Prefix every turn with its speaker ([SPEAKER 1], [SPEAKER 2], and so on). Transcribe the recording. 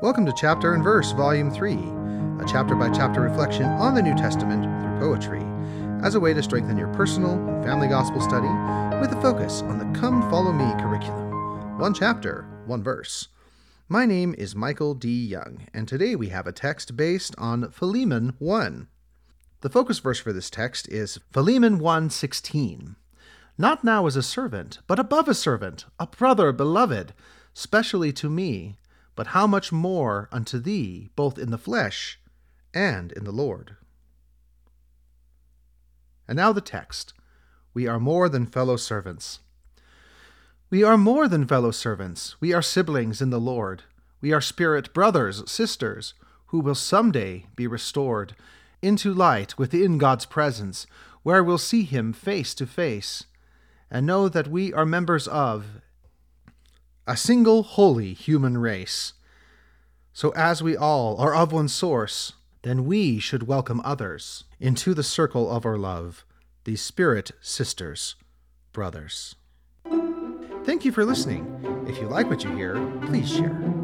[SPEAKER 1] Welcome to Chapter and Verse, Volume 3, a chapter by chapter reflection on the New Testament through poetry, as a way to strengthen your personal and family gospel study with a focus on the Come Follow Me curriculum. One chapter, one verse. My name is Michael D. Young, and today we have a text based on Philemon 1. The focus verse for this text is Philemon 1:16. Not now as a servant, but above a servant, a brother beloved, specially to me but how much more unto thee, both in the flesh and in the Lord. And now the text We are more than fellow servants. We are more than fellow servants. We are siblings in the Lord. We are spirit brothers, sisters, who will someday be restored into light within God's presence, where we'll see Him face to face, and know that we are members of a single holy human race. So, as we all are of one source, then we should welcome others into the circle of our love, these spirit sisters, brothers. Thank you for listening. If you like what you hear, please share.